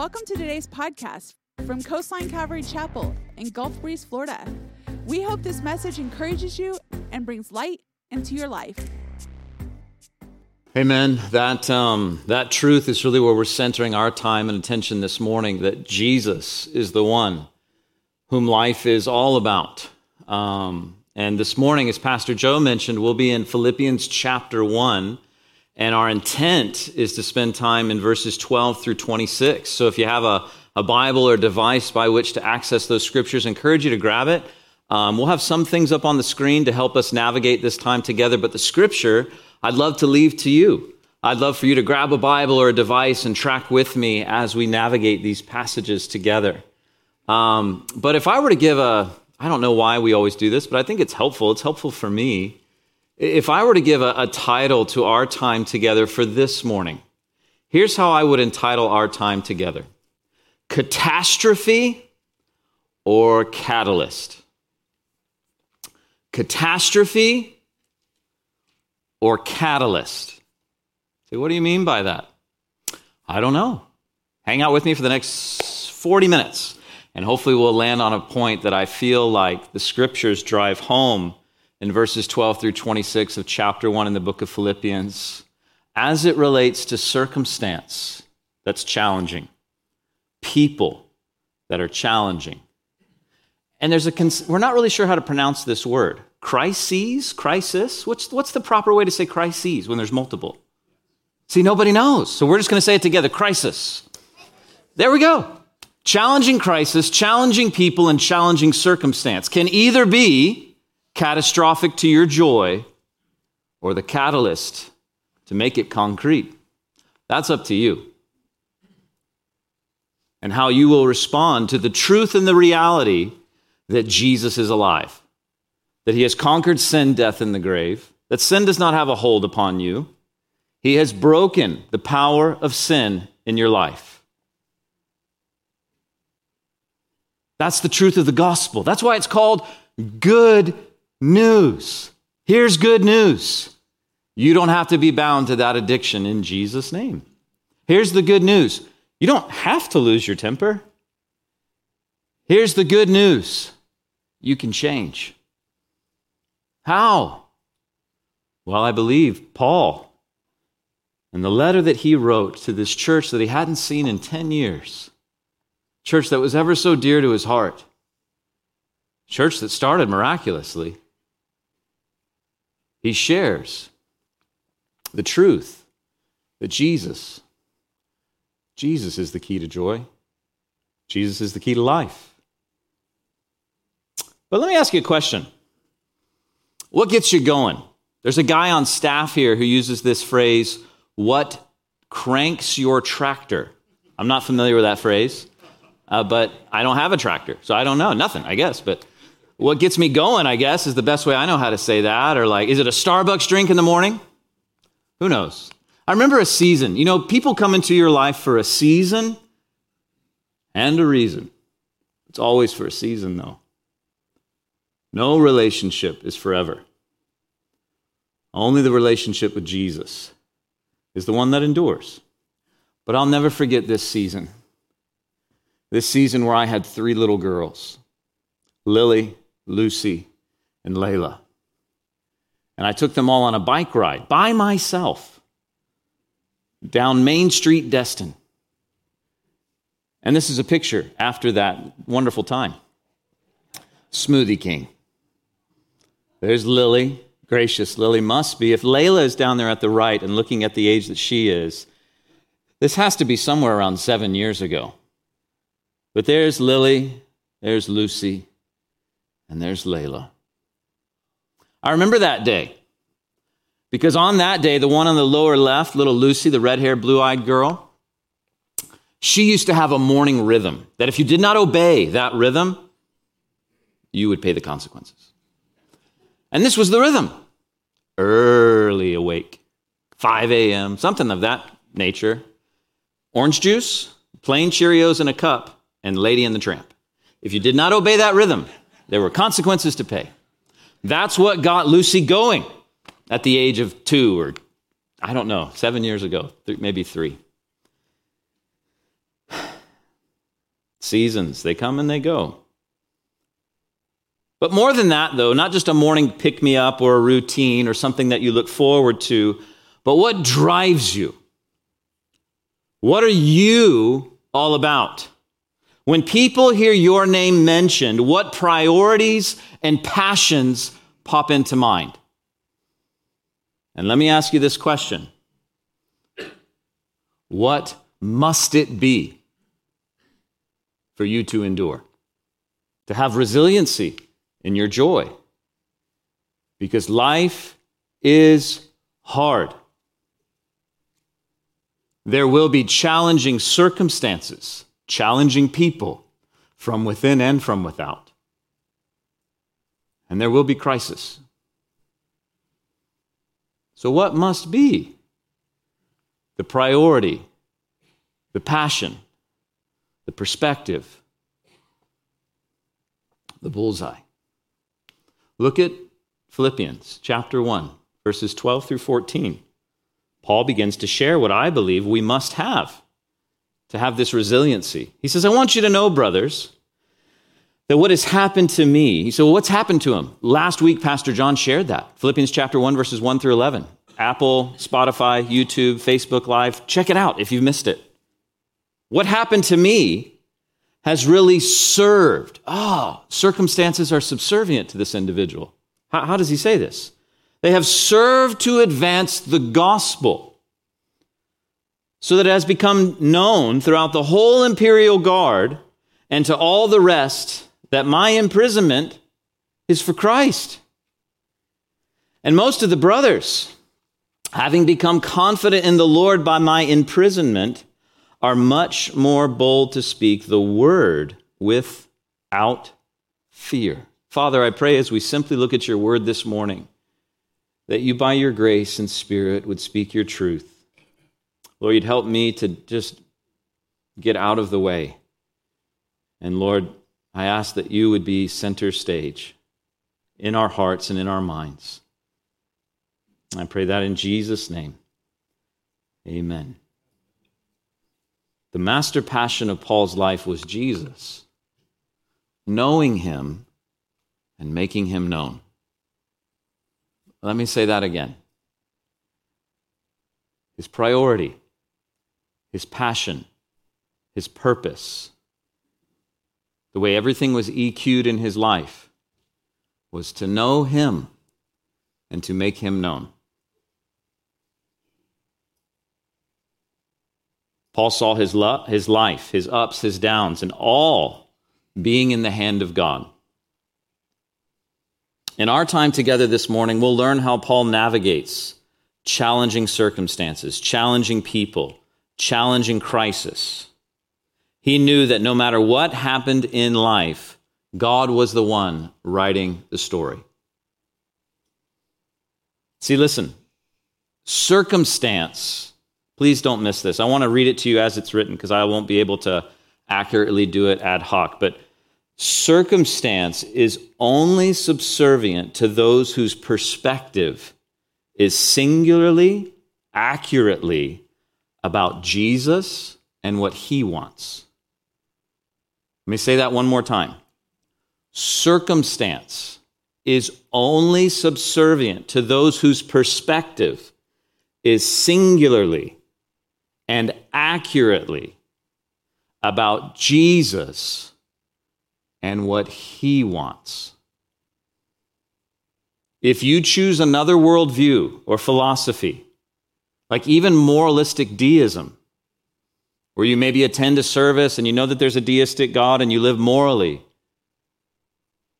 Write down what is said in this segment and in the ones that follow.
Welcome to today's podcast from Coastline Calvary Chapel in Gulf Breeze, Florida. We hope this message encourages you and brings light into your life. Amen. That um, that truth is really where we're centering our time and attention this morning. That Jesus is the one whom life is all about. Um, and this morning, as Pastor Joe mentioned, we'll be in Philippians chapter one, and our intent is to spend time in verses 12 through 26. So if you have a, a Bible or device by which to access those scriptures, I encourage you to grab it. Um, we'll have some things up on the screen to help us navigate this time together, but the scripture I'd love to leave to you. I'd love for you to grab a Bible or a device and track with me as we navigate these passages together. Um, but if I were to give a, I don't know why we always do this, but I think it's helpful. It's helpful for me. If I were to give a, a title to our time together for this morning, here's how I would entitle our time together Catastrophe or Catalyst? Catastrophe or catalyst. Say, what do you mean by that? I don't know. Hang out with me for the next 40 minutes, and hopefully we'll land on a point that I feel like the scriptures drive home in verses 12 through 26 of chapter 1 in the book of Philippians as it relates to circumstance that's challenging, people that are challenging. And there's a, cons- we're not really sure how to pronounce this word crises, crisis. What's, what's the proper way to say crises when there's multiple? See, nobody knows. So we're just going to say it together crisis. There we go. Challenging crisis, challenging people, and challenging circumstance can either be catastrophic to your joy or the catalyst to make it concrete. That's up to you. And how you will respond to the truth and the reality that Jesus is alive that he has conquered sin, death, and the grave, that sin does not have a hold upon you. He has broken the power of sin in your life. That's the truth of the gospel. That's why it's called good news. Here's good news. You don't have to be bound to that addiction in Jesus' name. Here's the good news. You don't have to lose your temper. Here's the good news. You can change. How? Well, I believe Paul, in the letter that he wrote to this church that he hadn't seen in 10 years, church that was ever so dear to his heart, church that started miraculously, he shares the truth that Jesus, Jesus is the key to joy. Jesus is the key to life. But let me ask you a question. What gets you going? There's a guy on staff here who uses this phrase, what cranks your tractor? I'm not familiar with that phrase, uh, but I don't have a tractor, so I don't know. Nothing, I guess. But what gets me going, I guess, is the best way I know how to say that. Or like, is it a Starbucks drink in the morning? Who knows? I remember a season. You know, people come into your life for a season and a reason. It's always for a season, though. No relationship is forever. Only the relationship with Jesus is the one that endures. But I'll never forget this season. This season where I had three little girls Lily, Lucy, and Layla. And I took them all on a bike ride by myself down Main Street, Destin. And this is a picture after that wonderful time. Smoothie King. There's Lily. Gracious Lily must be. If Layla is down there at the right and looking at the age that she is, this has to be somewhere around seven years ago. But there's Lily, there's Lucy, and there's Layla. I remember that day because on that day, the one on the lower left, little Lucy, the red haired, blue eyed girl, she used to have a morning rhythm that if you did not obey that rhythm, you would pay the consequences. And this was the rhythm early awake, 5 a.m., something of that nature. Orange juice, plain Cheerios in a cup, and Lady and the Tramp. If you did not obey that rhythm, there were consequences to pay. That's what got Lucy going at the age of two or, I don't know, seven years ago, maybe three. seasons, they come and they go. But more than that, though, not just a morning pick me up or a routine or something that you look forward to, but what drives you? What are you all about? When people hear your name mentioned, what priorities and passions pop into mind? And let me ask you this question What must it be for you to endure? To have resiliency in your joy? Because life is hard. There will be challenging circumstances, challenging people from within and from without. And there will be crisis. So, what must be the priority, the passion, the perspective, the bullseye? Look at Philippians chapter 1, verses 12 through 14. Paul begins to share what I believe we must have to have this resiliency. He says, I want you to know, brothers, that what has happened to me, he said, well, what's happened to him? Last week, Pastor John shared that. Philippians chapter 1, verses 1 through 11. Apple, Spotify, YouTube, Facebook Live. Check it out if you've missed it. What happened to me has really served. Ah, oh, circumstances are subservient to this individual. How, how does he say this? They have served to advance the gospel so that it has become known throughout the whole imperial guard and to all the rest that my imprisonment is for Christ. And most of the brothers, having become confident in the Lord by my imprisonment, are much more bold to speak the word without fear. Father, I pray as we simply look at your word this morning, that you, by your grace and spirit, would speak your truth. Lord, you'd help me to just get out of the way. And Lord, I ask that you would be center stage in our hearts and in our minds. I pray that in Jesus' name. Amen. The master passion of Paul's life was Jesus, knowing him and making him known. Let me say that again. His priority, his passion, his purpose, the way everything was EQ'd in his life was to know him and to make him known. Paul saw his, lo- his life, his ups, his downs, and all being in the hand of God. In our time together this morning, we'll learn how Paul navigates challenging circumstances, challenging people, challenging crisis. He knew that no matter what happened in life, God was the one writing the story. See, listen, circumstance, please don't miss this. I want to read it to you as it's written because I won't be able to accurately do it ad hoc. But Circumstance is only subservient to those whose perspective is singularly, accurately about Jesus and what he wants. Let me say that one more time. Circumstance is only subservient to those whose perspective is singularly and accurately about Jesus and what He wants. If you choose another worldview or philosophy, like even moralistic deism, where you maybe attend a service and you know that there's a deistic God and you live morally,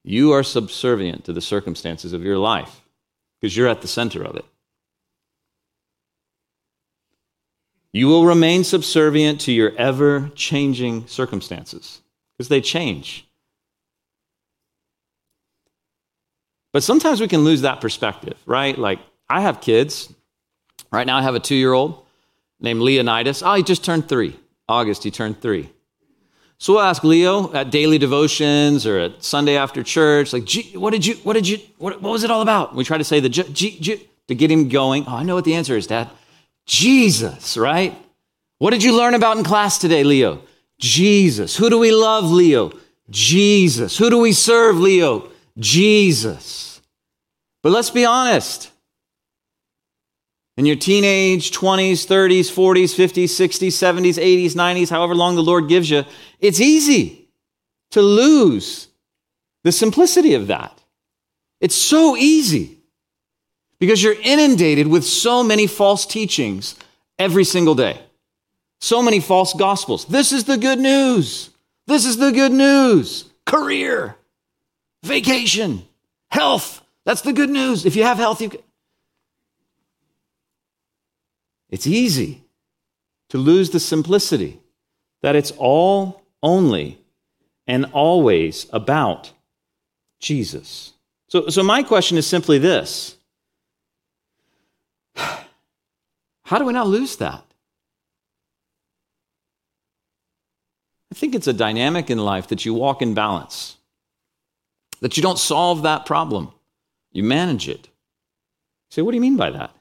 you are subservient to the circumstances of your life because you're at the center of it. You will remain subservient to your ever changing circumstances because they change. But sometimes we can lose that perspective, right? Like, I have kids. Right now, I have a two year old named Leonidas. Oh, he just turned three. August, he turned three. So we'll ask Leo at daily devotions or at Sunday after church, like, what did you, what did you, what, what was it all about? We try to say the G, G, G, to get him going. Oh, I know what the answer is, Dad. Jesus, right? What did you learn about in class today, Leo? Jesus. Who do we love, Leo? Jesus. Who do we serve, Leo? Jesus. But let's be honest. In your teenage 20s, 30s, 40s, 50s, 60s, 70s, 80s, 90s, however long the Lord gives you, it's easy to lose the simplicity of that. It's so easy because you're inundated with so many false teachings every single day. So many false gospels. This is the good news. This is the good news. Career, vacation, health. That's the good news. If you have health, you can. It's easy to lose the simplicity that it's all only and always about Jesus. So, so my question is simply this How do we not lose that? I think it's a dynamic in life that you walk in balance, that you don't solve that problem, you manage it. Say, what do you mean by that?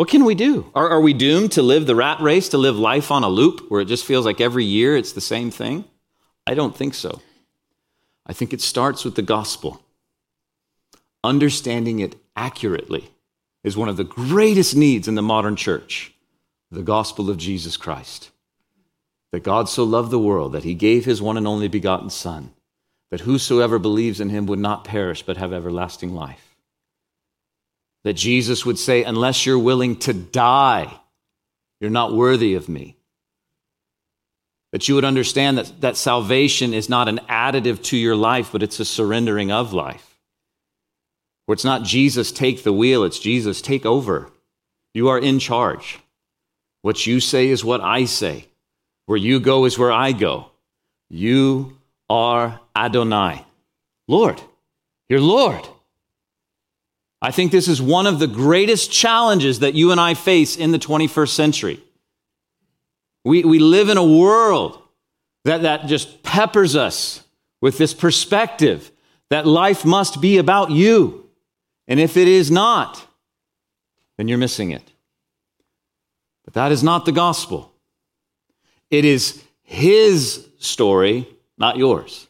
What can we do? Are, are we doomed to live the rat race, to live life on a loop where it just feels like every year it's the same thing? I don't think so. I think it starts with the gospel. Understanding it accurately is one of the greatest needs in the modern church the gospel of Jesus Christ. That God so loved the world that he gave his one and only begotten Son, that whosoever believes in him would not perish but have everlasting life. That Jesus would say, Unless you're willing to die, you're not worthy of me. That you would understand that, that salvation is not an additive to your life, but it's a surrendering of life. Where it's not Jesus take the wheel, it's Jesus take over. You are in charge. What you say is what I say. Where you go is where I go. You are Adonai. Lord. You're Lord. I think this is one of the greatest challenges that you and I face in the 21st century. We, we live in a world that, that just peppers us with this perspective that life must be about you. And if it is not, then you're missing it. But that is not the gospel. It is his story, not yours.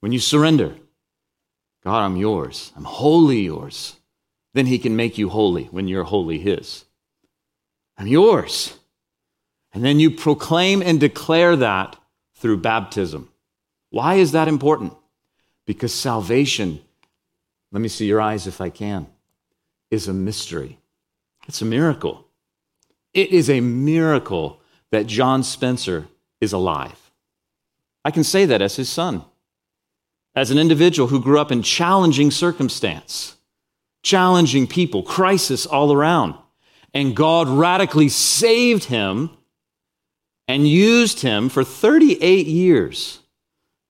When you surrender, God, I'm yours, I'm wholly yours, then he can make you holy when you're wholly his. I'm yours. And then you proclaim and declare that through baptism. Why is that important? Because salvation, let me see your eyes if I can, is a mystery. It's a miracle. It is a miracle that John Spencer is alive. I can say that as his son, as an individual who grew up in challenging circumstance, challenging people, crisis all around and God radically saved him and used him for 38 years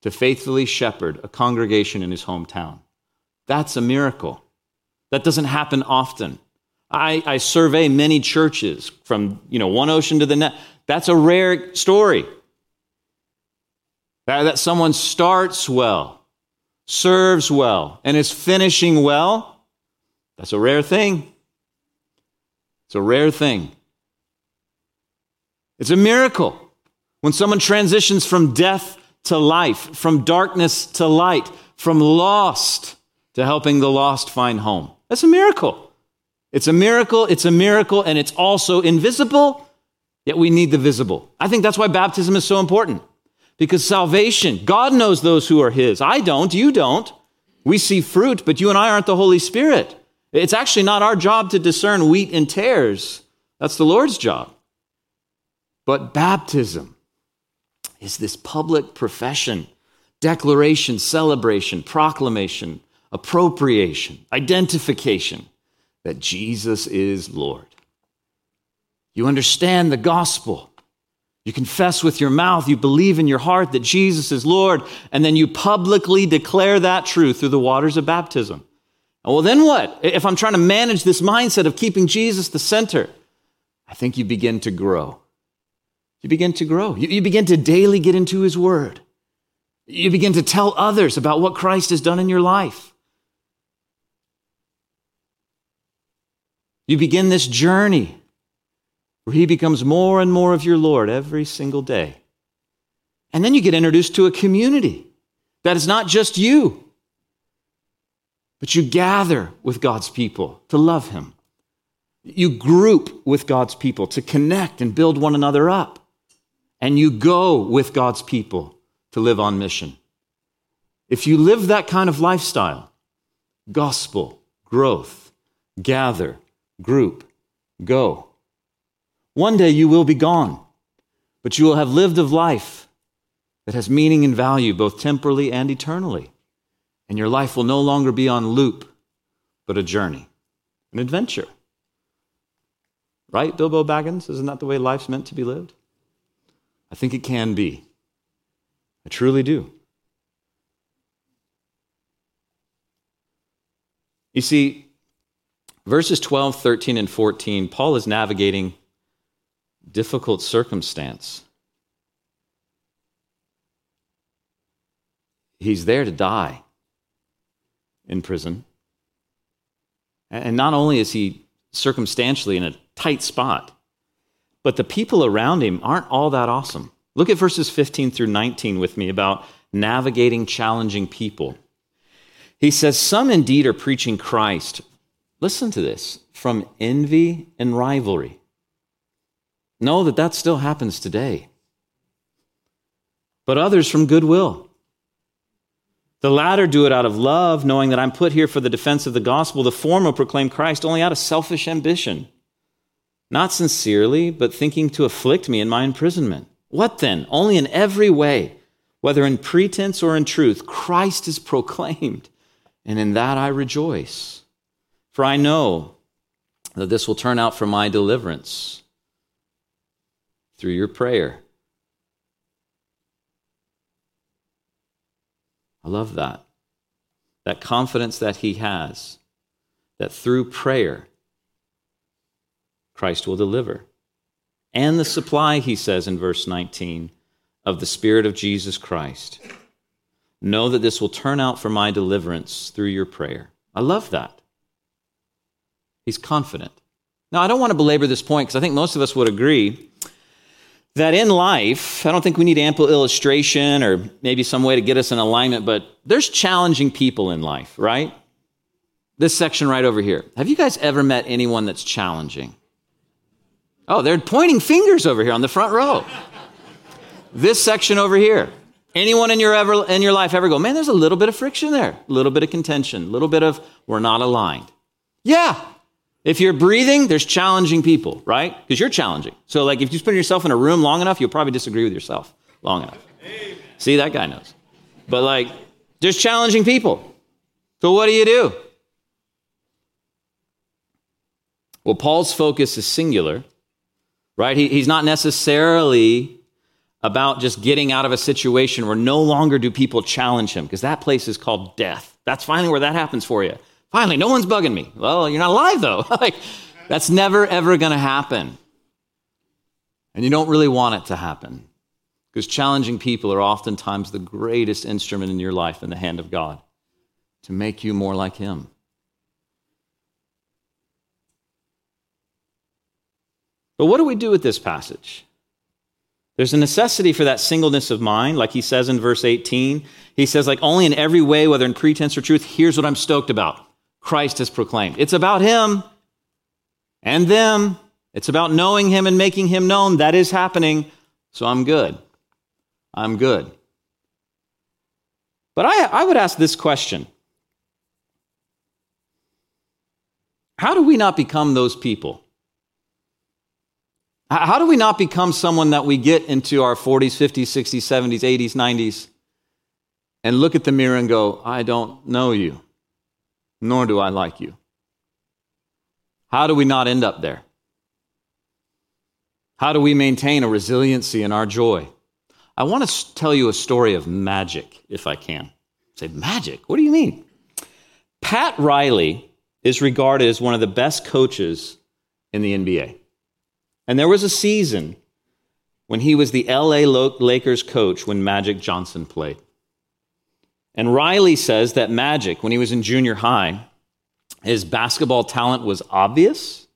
to faithfully shepherd a congregation in his hometown. That's a miracle. That doesn't happen often. I, I, survey many churches from you know one ocean to the next. That's a rare story. That, that someone starts well, serves well, and is finishing well. That's a rare thing. It's a rare thing. It's a miracle when someone transitions from death to life, from darkness to light, from lost to helping the lost find home. That's a miracle. It's a miracle, it's a miracle, and it's also invisible, yet we need the visible. I think that's why baptism is so important. Because salvation, God knows those who are His. I don't, you don't. We see fruit, but you and I aren't the Holy Spirit. It's actually not our job to discern wheat and tares. That's the Lord's job. But baptism is this public profession, declaration, celebration, proclamation, appropriation, identification that Jesus is Lord. You understand the gospel. You confess with your mouth, you believe in your heart that Jesus is Lord, and then you publicly declare that truth through the waters of baptism. Well, then what? If I'm trying to manage this mindset of keeping Jesus the center, I think you begin to grow. You begin to grow. You, you begin to daily get into His Word. You begin to tell others about what Christ has done in your life. You begin this journey where He becomes more and more of your Lord every single day. And then you get introduced to a community that is not just you, but you gather with God's people to love Him. You group with God's people to connect and build one another up. And you go with God's people to live on mission. If you live that kind of lifestyle, gospel, growth, gather, group, go. One day you will be gone, but you will have lived a life that has meaning and value both temporally and eternally. And your life will no longer be on loop, but a journey, an adventure. Right, Bilbo Baggins? Isn't that the way life's meant to be lived? I think it can be. I truly do. You see, verses 12, 13, and 14, Paul is navigating difficult circumstance. He's there to die in prison. And not only is he circumstantially in a tight spot. But the people around him aren't all that awesome. Look at verses 15 through 19 with me about navigating challenging people. He says, Some indeed are preaching Christ. Listen to this from envy and rivalry. Know that that still happens today. But others from goodwill. The latter do it out of love, knowing that I'm put here for the defense of the gospel. The former proclaim Christ only out of selfish ambition not sincerely, but thinking to afflict me in my imprisonment. What then? Only in every way, whether in pretense or in truth, Christ is proclaimed, and in that I rejoice. For I know that this will turn out for my deliverance through your prayer. I love that. That confidence that he has, that through prayer, Christ will deliver. And the supply, he says in verse 19, of the Spirit of Jesus Christ. Know that this will turn out for my deliverance through your prayer. I love that. He's confident. Now, I don't want to belabor this point because I think most of us would agree that in life, I don't think we need ample illustration or maybe some way to get us in alignment, but there's challenging people in life, right? This section right over here. Have you guys ever met anyone that's challenging? Oh, they're pointing fingers over here on the front row. this section over here. Anyone in your ever in your life ever go, man, there's a little bit of friction there, a little bit of contention, a little bit of we're not aligned. Yeah. If you're breathing, there's challenging people, right? Because you're challenging. So, like, if you put yourself in a room long enough, you'll probably disagree with yourself long enough. Amen. See, that guy knows. But, like, there's challenging people. So, what do you do? Well, Paul's focus is singular right? He, he's not necessarily about just getting out of a situation where no longer do people challenge him, because that place is called death. That's finally where that happens for you. Finally, no one's bugging me. Well, you're not alive though. like, that's never ever going to happen. And you don't really want it to happen because challenging people are oftentimes the greatest instrument in your life in the hand of God to make you more like Him. But what do we do with this passage? There's a necessity for that singleness of mind, like he says in verse 18. He says, like, only in every way, whether in pretense or truth, here's what I'm stoked about. Christ has proclaimed. It's about him and them. It's about knowing him and making him known. That is happening. So I'm good. I'm good. But I, I would ask this question How do we not become those people how do we not become someone that we get into our 40s, 50s, 60s, 70s, 80s, 90s and look at the mirror and go, I don't know you, nor do I like you? How do we not end up there? How do we maintain a resiliency in our joy? I want to tell you a story of magic, if I can. Say, magic? What do you mean? Pat Riley is regarded as one of the best coaches in the NBA. And there was a season when he was the LA Lakers coach when Magic Johnson played. And Riley says that Magic, when he was in junior high, his basketball talent was obvious.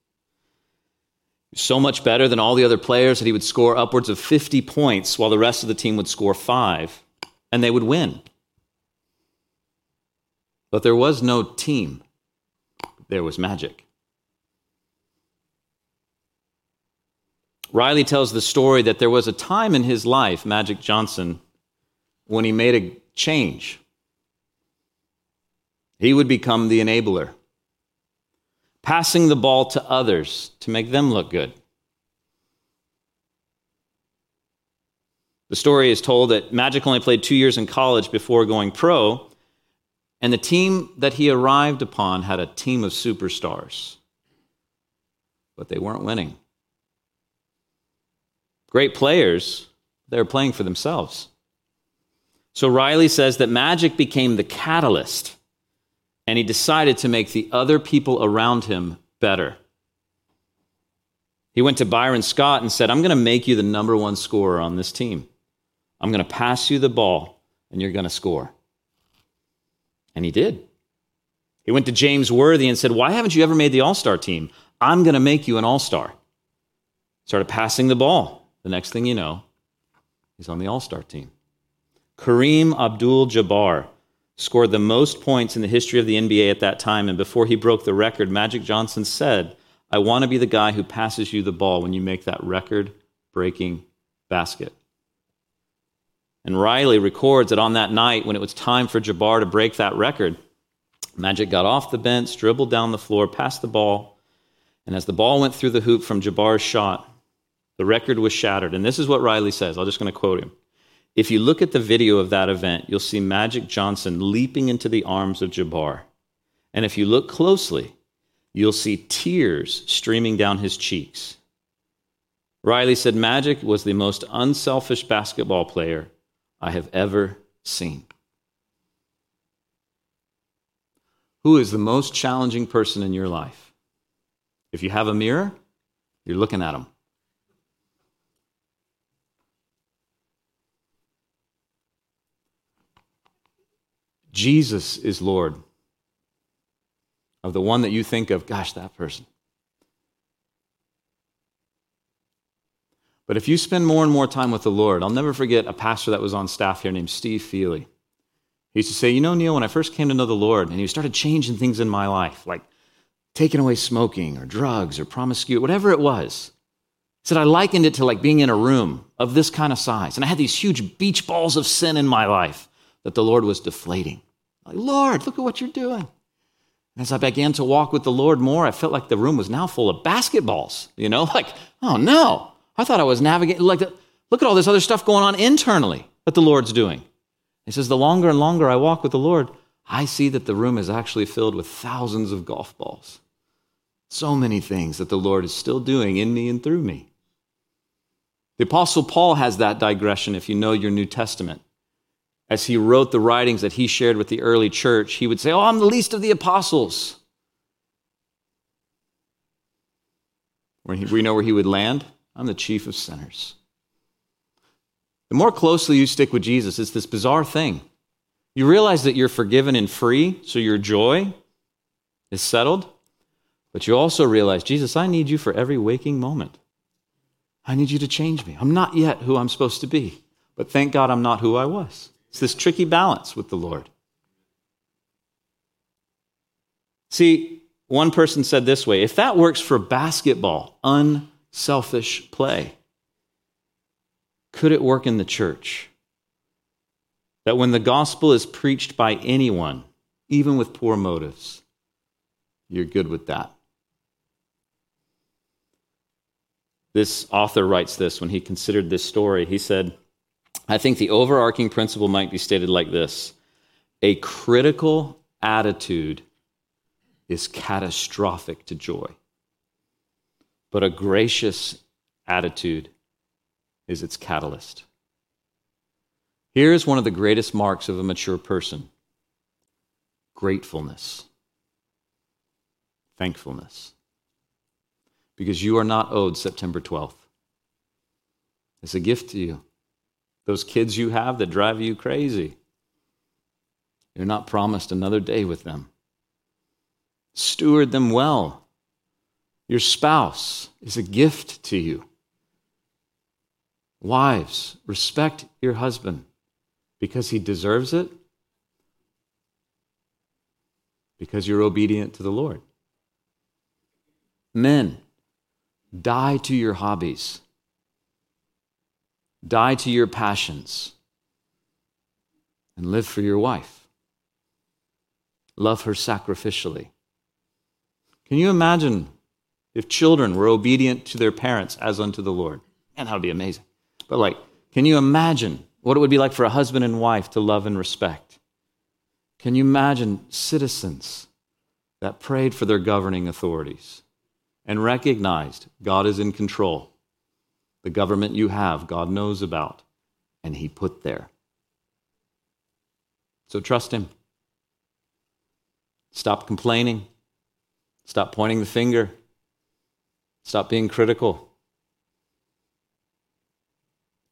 So much better than all the other players that he would score upwards of 50 points while the rest of the team would score five, and they would win. But there was no team, there was magic. Riley tells the story that there was a time in his life, Magic Johnson, when he made a change. He would become the enabler, passing the ball to others to make them look good. The story is told that Magic only played two years in college before going pro, and the team that he arrived upon had a team of superstars, but they weren't winning. Great players, they were playing for themselves. So Riley says that magic became the catalyst, and he decided to make the other people around him better. He went to Byron Scott and said, I'm going to make you the number one scorer on this team. I'm going to pass you the ball, and you're going to score. And he did. He went to James Worthy and said, Why haven't you ever made the All Star team? I'm going to make you an All Star. Started passing the ball. The next thing you know, he's on the All Star team. Kareem Abdul Jabbar scored the most points in the history of the NBA at that time, and before he broke the record, Magic Johnson said, I want to be the guy who passes you the ball when you make that record breaking basket. And Riley records that on that night, when it was time for Jabbar to break that record, Magic got off the bench, dribbled down the floor, passed the ball, and as the ball went through the hoop from Jabbar's shot, the record was shattered. And this is what Riley says. I'm just going to quote him. If you look at the video of that event, you'll see Magic Johnson leaping into the arms of Jabbar. And if you look closely, you'll see tears streaming down his cheeks. Riley said Magic was the most unselfish basketball player I have ever seen. Who is the most challenging person in your life? If you have a mirror, you're looking at him. Jesus is Lord of the one that you think of, gosh, that person. But if you spend more and more time with the Lord, I'll never forget a pastor that was on staff here named Steve Feely. He used to say, You know, Neil, when I first came to know the Lord, and he started changing things in my life, like taking away smoking or drugs or promiscuity, whatever it was, he said, I likened it to like being in a room of this kind of size. And I had these huge beach balls of sin in my life that the Lord was deflating. Like, Lord, look at what you're doing. And as I began to walk with the Lord more, I felt like the room was now full of basketballs. You know, like, oh no, I thought I was navigating, like, look at all this other stuff going on internally that the Lord's doing. He says, the longer and longer I walk with the Lord, I see that the room is actually filled with thousands of golf balls. So many things that the Lord is still doing in me and through me. The Apostle Paul has that digression if you know your New Testament as he wrote the writings that he shared with the early church, he would say, Oh, I'm the least of the apostles. We know where he would land. I'm the chief of sinners. The more closely you stick with Jesus, it's this bizarre thing. You realize that you're forgiven and free, so your joy is settled. But you also realize, Jesus, I need you for every waking moment. I need you to change me. I'm not yet who I'm supposed to be, but thank God I'm not who I was. It's this tricky balance with the Lord. See, one person said this way if that works for basketball, unselfish play, could it work in the church? That when the gospel is preached by anyone, even with poor motives, you're good with that. This author writes this when he considered this story. He said, I think the overarching principle might be stated like this A critical attitude is catastrophic to joy, but a gracious attitude is its catalyst. Here is one of the greatest marks of a mature person gratefulness, thankfulness, because you are not owed September 12th. It's a gift to you. Those kids you have that drive you crazy, you're not promised another day with them. Steward them well. Your spouse is a gift to you. Wives, respect your husband because he deserves it, because you're obedient to the Lord. Men, die to your hobbies, die to your passions, and live for your wife. Love her sacrificially. Can you imagine if children were obedient to their parents as unto the Lord? Man, that would be amazing. But, like, can you imagine what it would be like for a husband and wife to love and respect? Can you imagine citizens that prayed for their governing authorities and recognized God is in control? The government you have, God knows about, and He put there. So trust Him. Stop complaining. Stop pointing the finger. Stop being critical.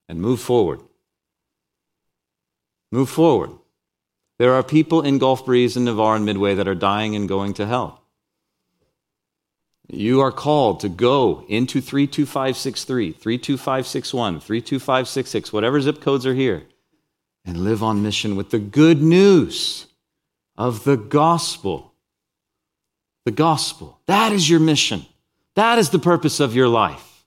And move forward. Move forward. There are people in Gulf Breeze and Navarre and Midway that are dying and going to hell. You are called to go into 32563, 32561, 32566, whatever zip codes are here, and live on mission with the good news of the gospel. The gospel. That is your mission. That is the purpose of your life.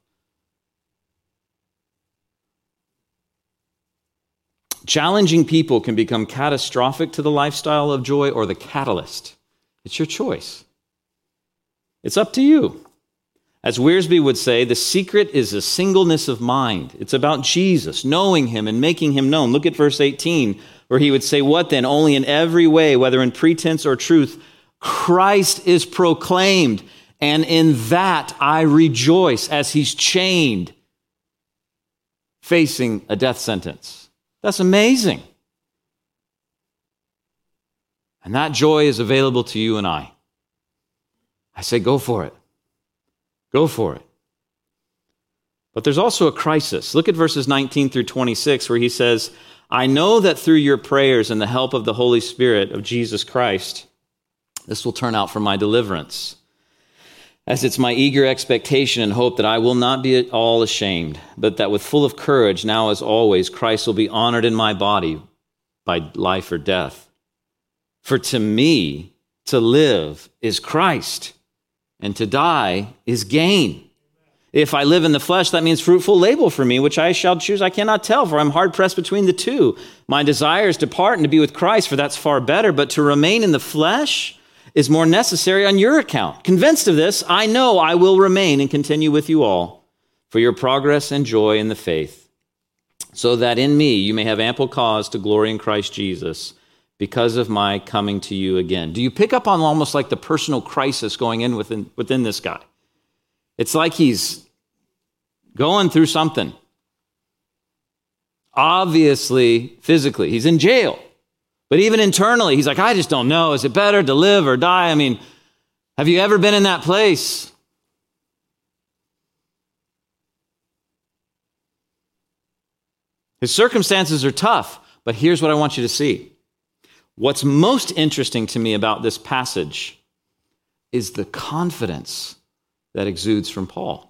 Challenging people can become catastrophic to the lifestyle of joy or the catalyst. It's your choice. It's up to you. As Wiersbe would say, the secret is a singleness of mind. It's about Jesus, knowing him and making him known. Look at verse 18, where he would say, What then? Only in every way, whether in pretense or truth, Christ is proclaimed, and in that I rejoice as he's chained, facing a death sentence. That's amazing. And that joy is available to you and I. I say, go for it. Go for it. But there's also a crisis. Look at verses 19 through 26, where he says, I know that through your prayers and the help of the Holy Spirit of Jesus Christ, this will turn out for my deliverance as it's my eager expectation and hope that I will not be at all ashamed, but that with full of courage, now as always, Christ will be honored in my body by life or death. For to me, to live is Christ, and to die is gain. If I live in the flesh, that means fruitful labor for me, which I shall choose. I cannot tell, for I'm hard pressed between the two. My desire is to depart and to be with Christ, for that's far better, but to remain in the flesh, is more necessary on your account. Convinced of this, I know I will remain and continue with you all for your progress and joy in the faith, so that in me you may have ample cause to glory in Christ Jesus because of my coming to you again. Do you pick up on almost like the personal crisis going in within, within this guy? It's like he's going through something. Obviously, physically, he's in jail. But even internally, he's like, I just don't know. Is it better to live or die? I mean, have you ever been in that place? His circumstances are tough, but here's what I want you to see. What's most interesting to me about this passage is the confidence that exudes from Paul.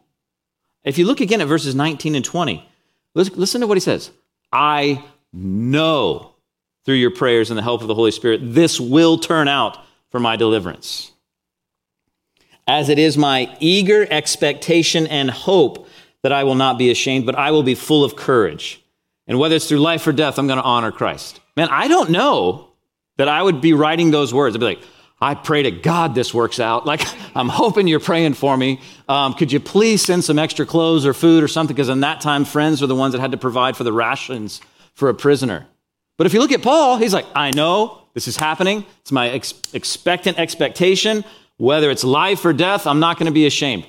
If you look again at verses 19 and 20, listen to what he says I know through your prayers and the help of the Holy Spirit, this will turn out for my deliverance. As it is my eager expectation and hope that I will not be ashamed, but I will be full of courage. And whether it's through life or death, I'm going to honor Christ. Man, I don't know that I would be writing those words. I'd be like, I pray to God this works out. Like, I'm hoping you're praying for me. Um, could you please send some extra clothes or food or something? Because in that time, friends were the ones that had to provide for the rations for a prisoner. But if you look at Paul, he's like, I know this is happening. It's my ex- expectant expectation. Whether it's life or death, I'm not going to be ashamed.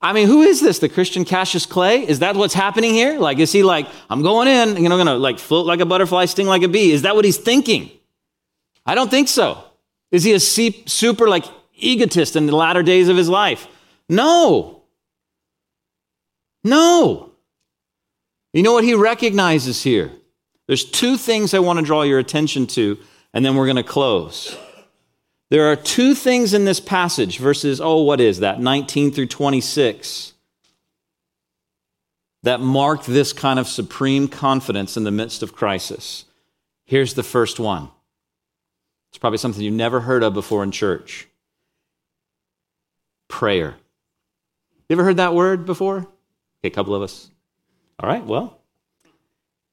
I mean, who is this? The Christian Cassius Clay? Is that what's happening here? Like, is he like, I'm going in, you know, going to like float like a butterfly, sting like a bee? Is that what he's thinking? I don't think so. Is he a super like egotist in the latter days of his life? No. No. You know what he recognizes here? There's two things I want to draw your attention to, and then we're going to close. There are two things in this passage, verses, oh, what is that, 19 through 26, that mark this kind of supreme confidence in the midst of crisis. Here's the first one. It's probably something you've never heard of before in church prayer. You ever heard that word before? Okay, a couple of us. All right, well,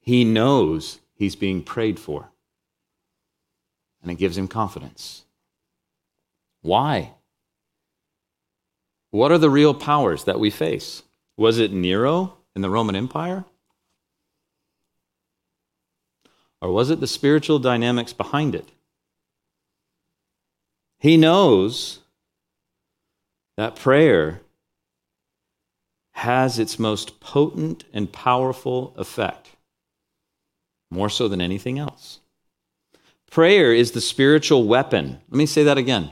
he knows he's being prayed for, and it gives him confidence. Why? What are the real powers that we face? Was it Nero in the Roman Empire? Or was it the spiritual dynamics behind it? He knows that prayer has its most potent and powerful effect, more so than anything else. Prayer is the spiritual weapon. Let me say that again.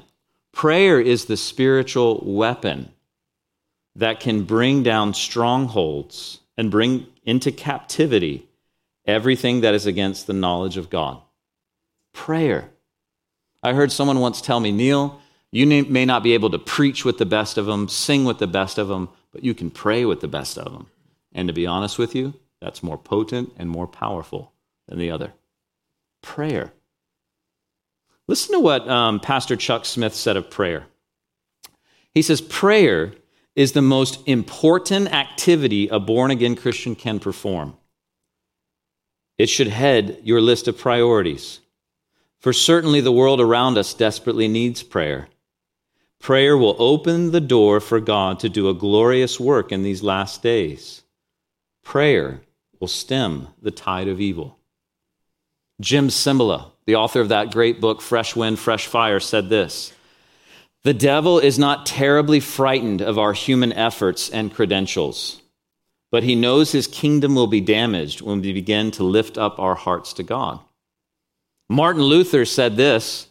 Prayer is the spiritual weapon that can bring down strongholds and bring into captivity everything that is against the knowledge of God. Prayer. I heard someone once tell me, Neil, you may not be able to preach with the best of them, sing with the best of them, but you can pray with the best of them. And to be honest with you, that's more potent and more powerful than the other. Prayer. Listen to what um, Pastor Chuck Smith said of prayer. He says, Prayer is the most important activity a born again Christian can perform. It should head your list of priorities. For certainly the world around us desperately needs prayer. Prayer will open the door for God to do a glorious work in these last days. Prayer will stem the tide of evil. Jim Cymbala, the author of that great book, Fresh Wind, Fresh Fire, said this The devil is not terribly frightened of our human efforts and credentials, but he knows his kingdom will be damaged when we begin to lift up our hearts to God. Martin Luther said this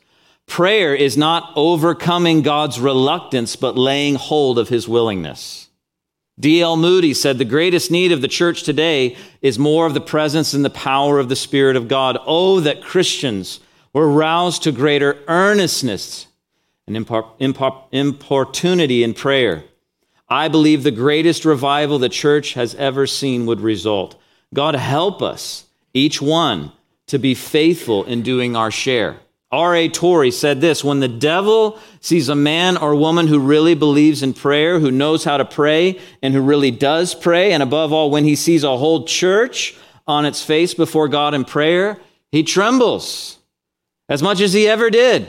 Prayer is not overcoming God's reluctance, but laying hold of his willingness. D.L. Moody said the greatest need of the church today is more of the presence and the power of the Spirit of God. Oh, that Christians were roused to greater earnestness and importunity in prayer. I believe the greatest revival the church has ever seen would result. God help us, each one, to be faithful in doing our share. R.A. Torrey said this When the devil sees a man or woman who really believes in prayer, who knows how to pray, and who really does pray, and above all, when he sees a whole church on its face before God in prayer, he trembles as much as he ever did,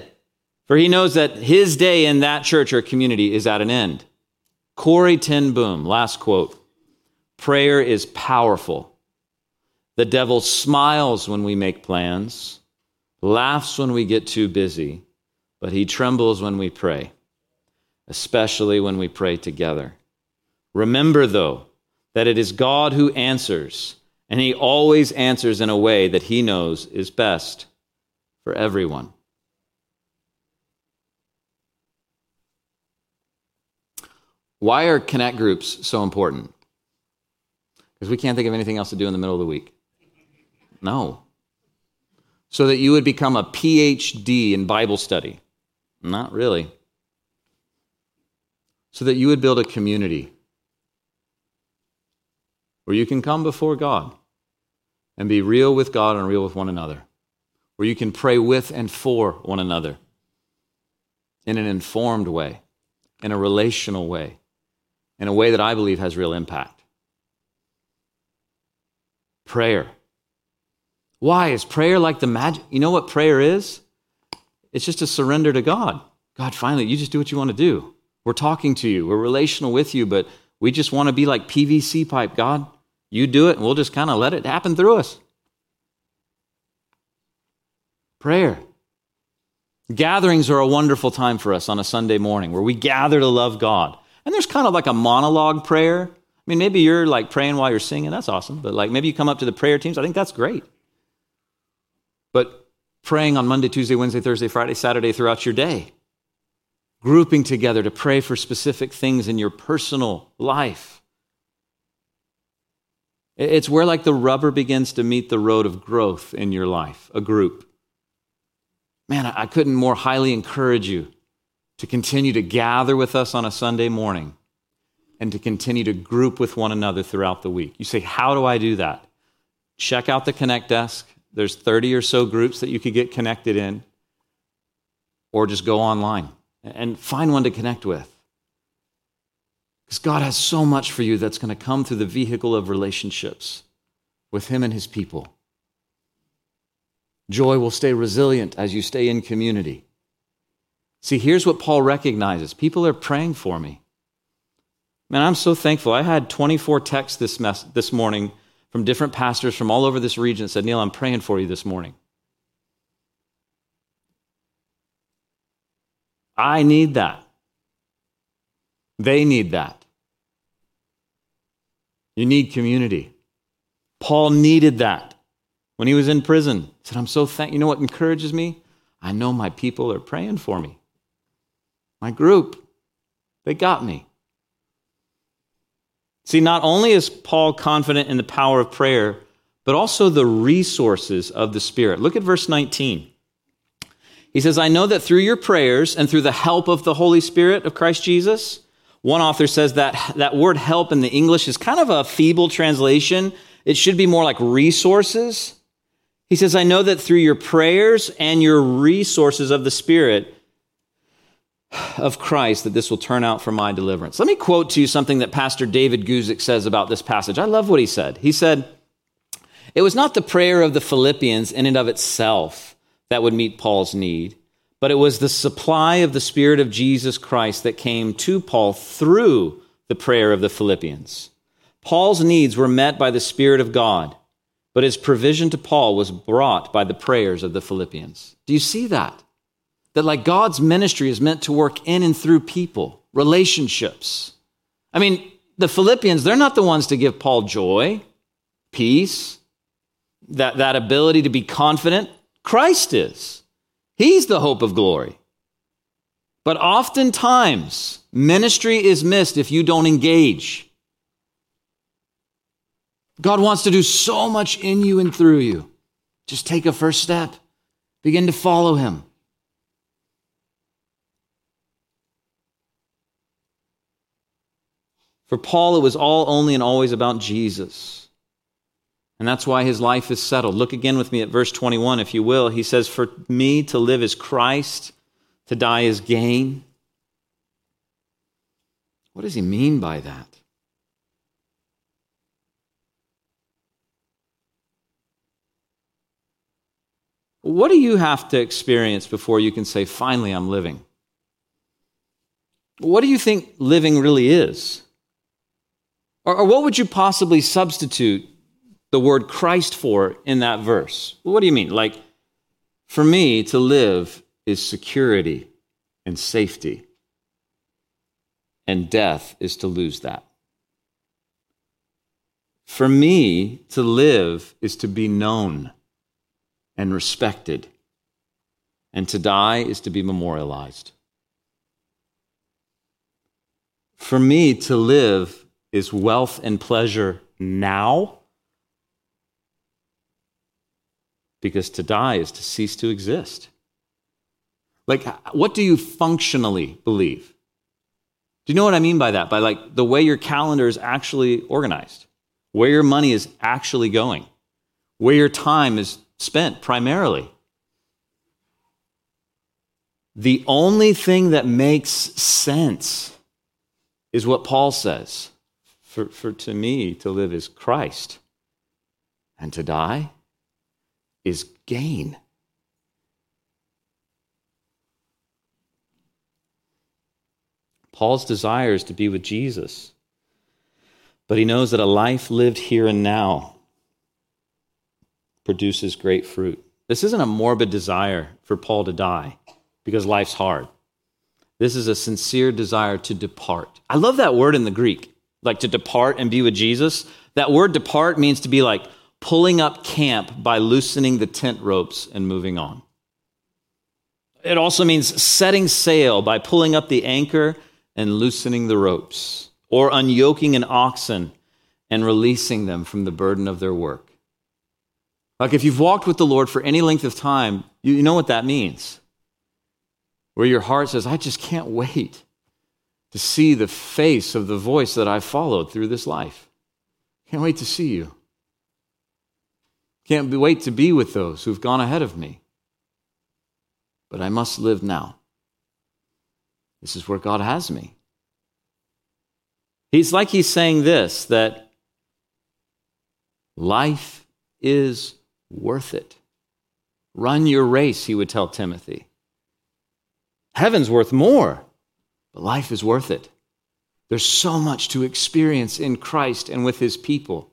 for he knows that his day in that church or community is at an end. Corrie ten Boom, last quote Prayer is powerful. The devil smiles when we make plans laughs when we get too busy, but he trembles when we pray, especially when we pray together. Remember, though, that it is God who answers, and he always answers in a way that he knows is best for everyone. Why are connect groups so important? Because we can't think of anything else to do in the middle of the week. No so that you would become a PhD in Bible study? Not really. So that you would build a community where you can come before God and be real with God and real with one another, where you can pray with and for one another in an informed way, in a relational way, in a way that I believe has real impact. Prayer why? Is prayer like the magic? You know what prayer is? It's just a surrender to God. God, finally, you just do what you want to do. We're talking to you, we're relational with you, but we just want to be like PVC pipe. God, you do it, and we'll just kind of let it happen through us. Prayer. Gatherings are a wonderful time for us on a Sunday morning where we gather to love God. And there's kind of like a monologue prayer. I mean, maybe you're like praying while you're singing, that's awesome. But like maybe you come up to the prayer teams, I think that's great. But praying on Monday, Tuesday, Wednesday, Thursday, Friday, Saturday throughout your day, grouping together to pray for specific things in your personal life. It's where like the rubber begins to meet the road of growth in your life, a group. man, I couldn't more highly encourage you to continue to gather with us on a Sunday morning and to continue to group with one another throughout the week. You say, How do I do that? Check out the Connect desk. There's 30 or so groups that you could get connected in, or just go online and find one to connect with. Because God has so much for you that's going to come through the vehicle of relationships with Him and His people. Joy will stay resilient as you stay in community. See, here's what Paul recognizes people are praying for me. Man, I'm so thankful. I had 24 texts this, mess, this morning from different pastors from all over this region said, Neil, I'm praying for you this morning. I need that. They need that. You need community. Paul needed that when he was in prison. He said, I'm so thankful. You know what encourages me? I know my people are praying for me. My group, they got me. See, not only is Paul confident in the power of prayer, but also the resources of the Spirit. Look at verse 19. He says, I know that through your prayers and through the help of the Holy Spirit of Christ Jesus, one author says that that word help in the English is kind of a feeble translation. It should be more like resources. He says, I know that through your prayers and your resources of the Spirit, of Christ that this will turn out for my deliverance. Let me quote to you something that Pastor David Guzik says about this passage. I love what he said. He said, It was not the prayer of the Philippians in and of itself that would meet Paul's need, but it was the supply of the Spirit of Jesus Christ that came to Paul through the prayer of the Philippians. Paul's needs were met by the Spirit of God, but his provision to Paul was brought by the prayers of the Philippians. Do you see that? That like God's ministry is meant to work in and through people, relationships. I mean, the Philippians, they're not the ones to give Paul joy, peace, that, that ability to be confident. Christ is. He's the hope of glory. But oftentimes, ministry is missed if you don't engage. God wants to do so much in you and through you. Just take a first step, begin to follow Him. For Paul, it was all only and always about Jesus. And that's why his life is settled. Look again with me at verse 21, if you will. He says, For me to live is Christ, to die is gain. What does he mean by that? What do you have to experience before you can say, finally, I'm living? What do you think living really is? Or, or what would you possibly substitute the word Christ for in that verse? What do you mean? Like, for me, to live is security and safety, and death is to lose that. For me, to live is to be known and respected, and to die is to be memorialized. For me, to live is wealth and pleasure now? Because to die is to cease to exist. Like, what do you functionally believe? Do you know what I mean by that? By like the way your calendar is actually organized, where your money is actually going, where your time is spent primarily. The only thing that makes sense is what Paul says for, for to me, to live is Christ, and to die is gain. Paul's desire is to be with Jesus, but he knows that a life lived here and now produces great fruit. This isn't a morbid desire for Paul to die because life's hard. This is a sincere desire to depart. I love that word in the Greek like to depart and be with Jesus. That word depart means to be like pulling up camp by loosening the tent ropes and moving on. It also means setting sail by pulling up the anchor and loosening the ropes, or unyoking an oxen and releasing them from the burden of their work. Like if you've walked with the Lord for any length of time, you know what that means. Where your heart says, I just can't wait to see the face of the voice that I followed through this life. Can't wait to see you. Can't wait to be with those who've gone ahead of me. But I must live now. This is where God has me. He's like he's saying this that life is worth it. Run your race, he would tell Timothy. Heaven's worth more, but life is worth it. There's so much to experience in Christ and with his people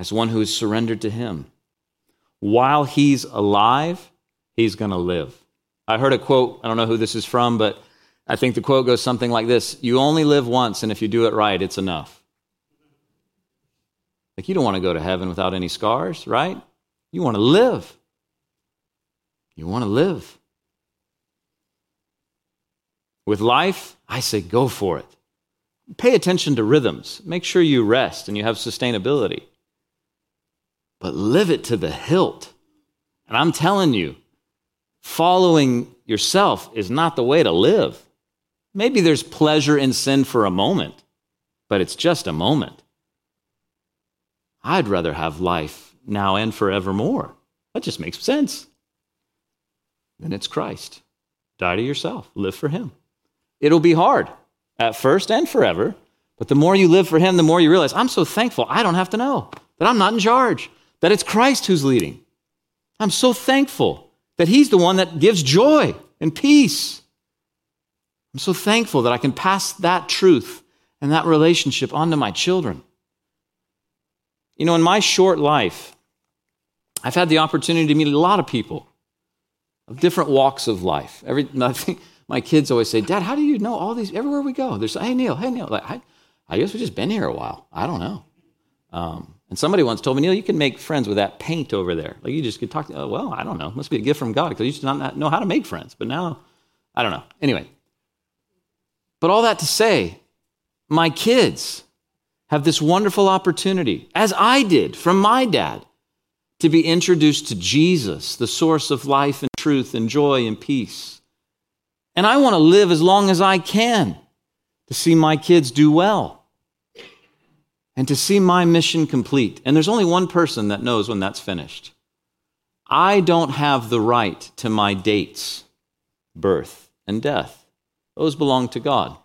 as one who is surrendered to him. While he's alive, he's going to live. I heard a quote, I don't know who this is from, but I think the quote goes something like this You only live once, and if you do it right, it's enough. Like, you don't want to go to heaven without any scars, right? You want to live. You want to live. With life, I say go for it. Pay attention to rhythms. Make sure you rest and you have sustainability. But live it to the hilt. And I'm telling you, following yourself is not the way to live. Maybe there's pleasure in sin for a moment, but it's just a moment. I'd rather have life now and forevermore. That just makes sense. Then it's Christ. Die to yourself, live for Him. It'll be hard at first and forever, but the more you live for Him, the more you realize, I'm so thankful I don't have to know, that I'm not in charge, that it's Christ who's leading. I'm so thankful that He's the one that gives joy and peace. I'm so thankful that I can pass that truth and that relationship on to my children. You know, in my short life, I've had the opportunity to meet a lot of people of different walks of life. Every, I think my kids always say, Dad, how do you know all these? Everywhere we go, there's, hey, Neil, hey, Neil. Like, I, I guess we've just been here a while. I don't know. Um, and somebody once told me, Neil, you can make friends with that paint over there. Like, you just could talk to, oh, well, I don't know. It must be a gift from God because I used to not know how to make friends. But now, I don't know. Anyway, but all that to say, my kids have this wonderful opportunity, as I did from my dad, to be introduced to Jesus, the source of life and truth and joy and peace. And I want to live as long as I can to see my kids do well and to see my mission complete. And there's only one person that knows when that's finished. I don't have the right to my dates, birth, and death. Those belong to God.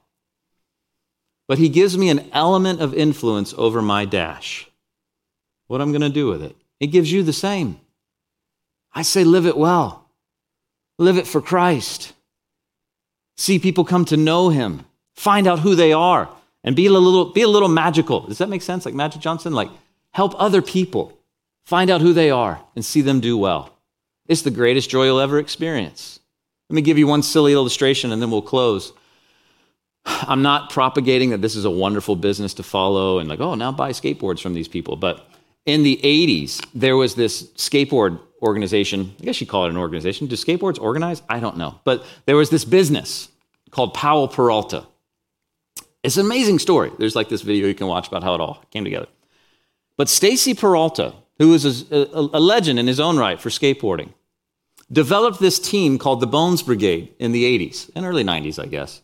But He gives me an element of influence over my dash. What I'm going to do with it. He gives you the same. I say, live it well, live it for Christ. See people come to know Him, find out who they are, and be a little, be a little magical. Does that make sense? Like Magic Johnson? Like, help other people find out who they are and see them do well. It's the greatest joy you'll ever experience. Let me give you one silly illustration and then we'll close. I'm not propagating that this is a wonderful business to follow and like, oh, now buy skateboards from these people. But in the 80s, there was this skateboard organization. I guess you call it an organization. Do skateboards organize? I don't know. But there was this business called Powell Peralta. It's an amazing story. There's like this video you can watch about how it all came together. But Stacy Peralta, who is a, a, a legend in his own right for skateboarding, developed this team called the Bones Brigade in the 80s and early 90s, I guess.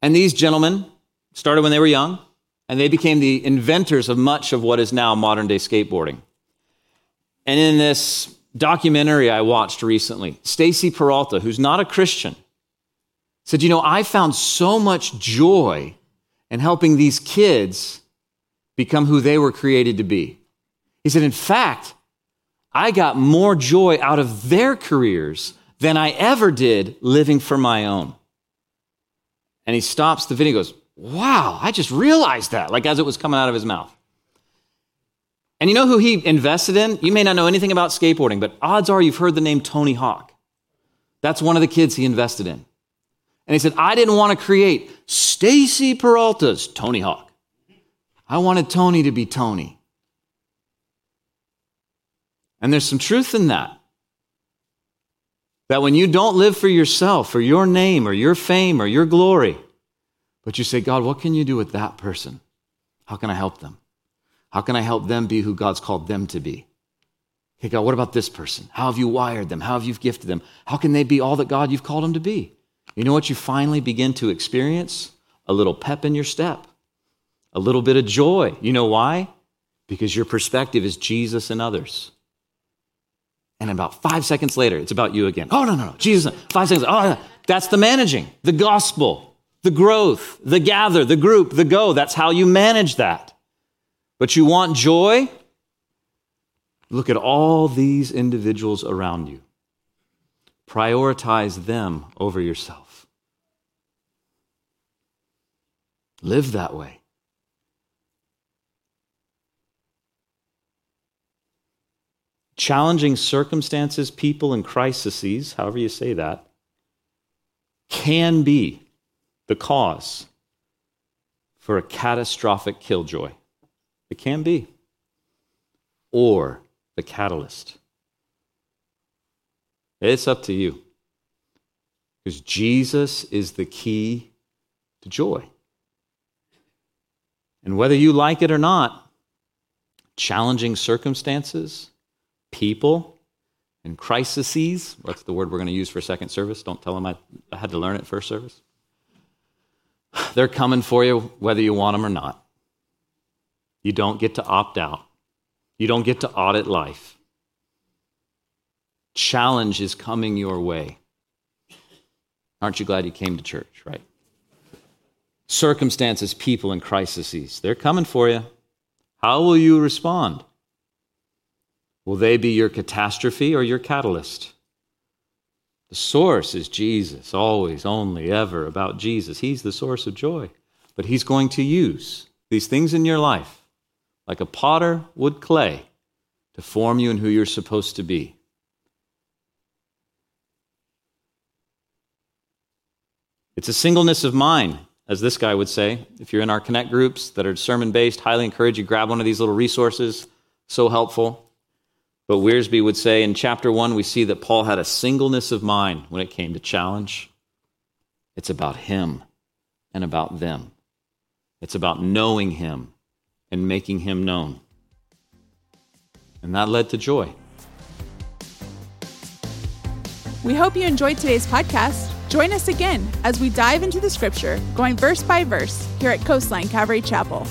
And these gentlemen started when they were young, and they became the inventors of much of what is now modern day skateboarding. And in this documentary I watched recently, Stacy Peralta, who's not a Christian, said, You know, I found so much joy in helping these kids become who they were created to be. He said, In fact, I got more joy out of their careers than I ever did living for my own. And he stops the video goes, Wow, I just realized that, like as it was coming out of his mouth. And you know who he invested in? You may not know anything about skateboarding, but odds are you've heard the name Tony Hawk. That's one of the kids he invested in. And he said, I didn't want to create Stacy Peralta's Tony Hawk. I wanted Tony to be Tony. And there's some truth in that. That when you don't live for yourself or your name or your fame or your glory, but you say, God, what can you do with that person? How can I help them? How can I help them be who God's called them to be? Okay, God, what about this person? How have you wired them? How have you gifted them? How can they be all that God you've called them to be? You know what you finally begin to experience? A little pep in your step, a little bit of joy. You know why? Because your perspective is Jesus and others. And about five seconds later, it's about you again. Oh, no, no, no. Jesus. Five seconds. Oh, that's the managing, the gospel, the growth, the gather, the group, the go. That's how you manage that. But you want joy? Look at all these individuals around you. Prioritize them over yourself. Live that way. Challenging circumstances, people, and crises, however you say that, can be the cause for a catastrophic killjoy. It can be. Or the catalyst. It's up to you. Because Jesus is the key to joy. And whether you like it or not, challenging circumstances, people, and crises, what's the word we're going to use for second service? Don't tell them I, I had to learn it first service. They're coming for you whether you want them or not. You don't get to opt out. You don't get to audit life. Challenge is coming your way. Aren't you glad you came to church, right? Circumstances, people, and crises, they're coming for you. How will you respond? Will they be your catastrophe or your catalyst? The source is Jesus, always, only, ever about Jesus. He's the source of joy. But He's going to use these things in your life like a potter would clay, to form you in who you're supposed to be. It's a singleness of mind, as this guy would say. If you're in our connect groups that are sermon based, highly encourage you grab one of these little resources. So helpful. But Wiersbe would say in chapter one, we see that Paul had a singleness of mind when it came to challenge. It's about him and about them. It's about knowing him and making him known. And that led to joy. We hope you enjoyed today's podcast. Join us again as we dive into the scripture, going verse by verse, here at Coastline Calvary Chapel.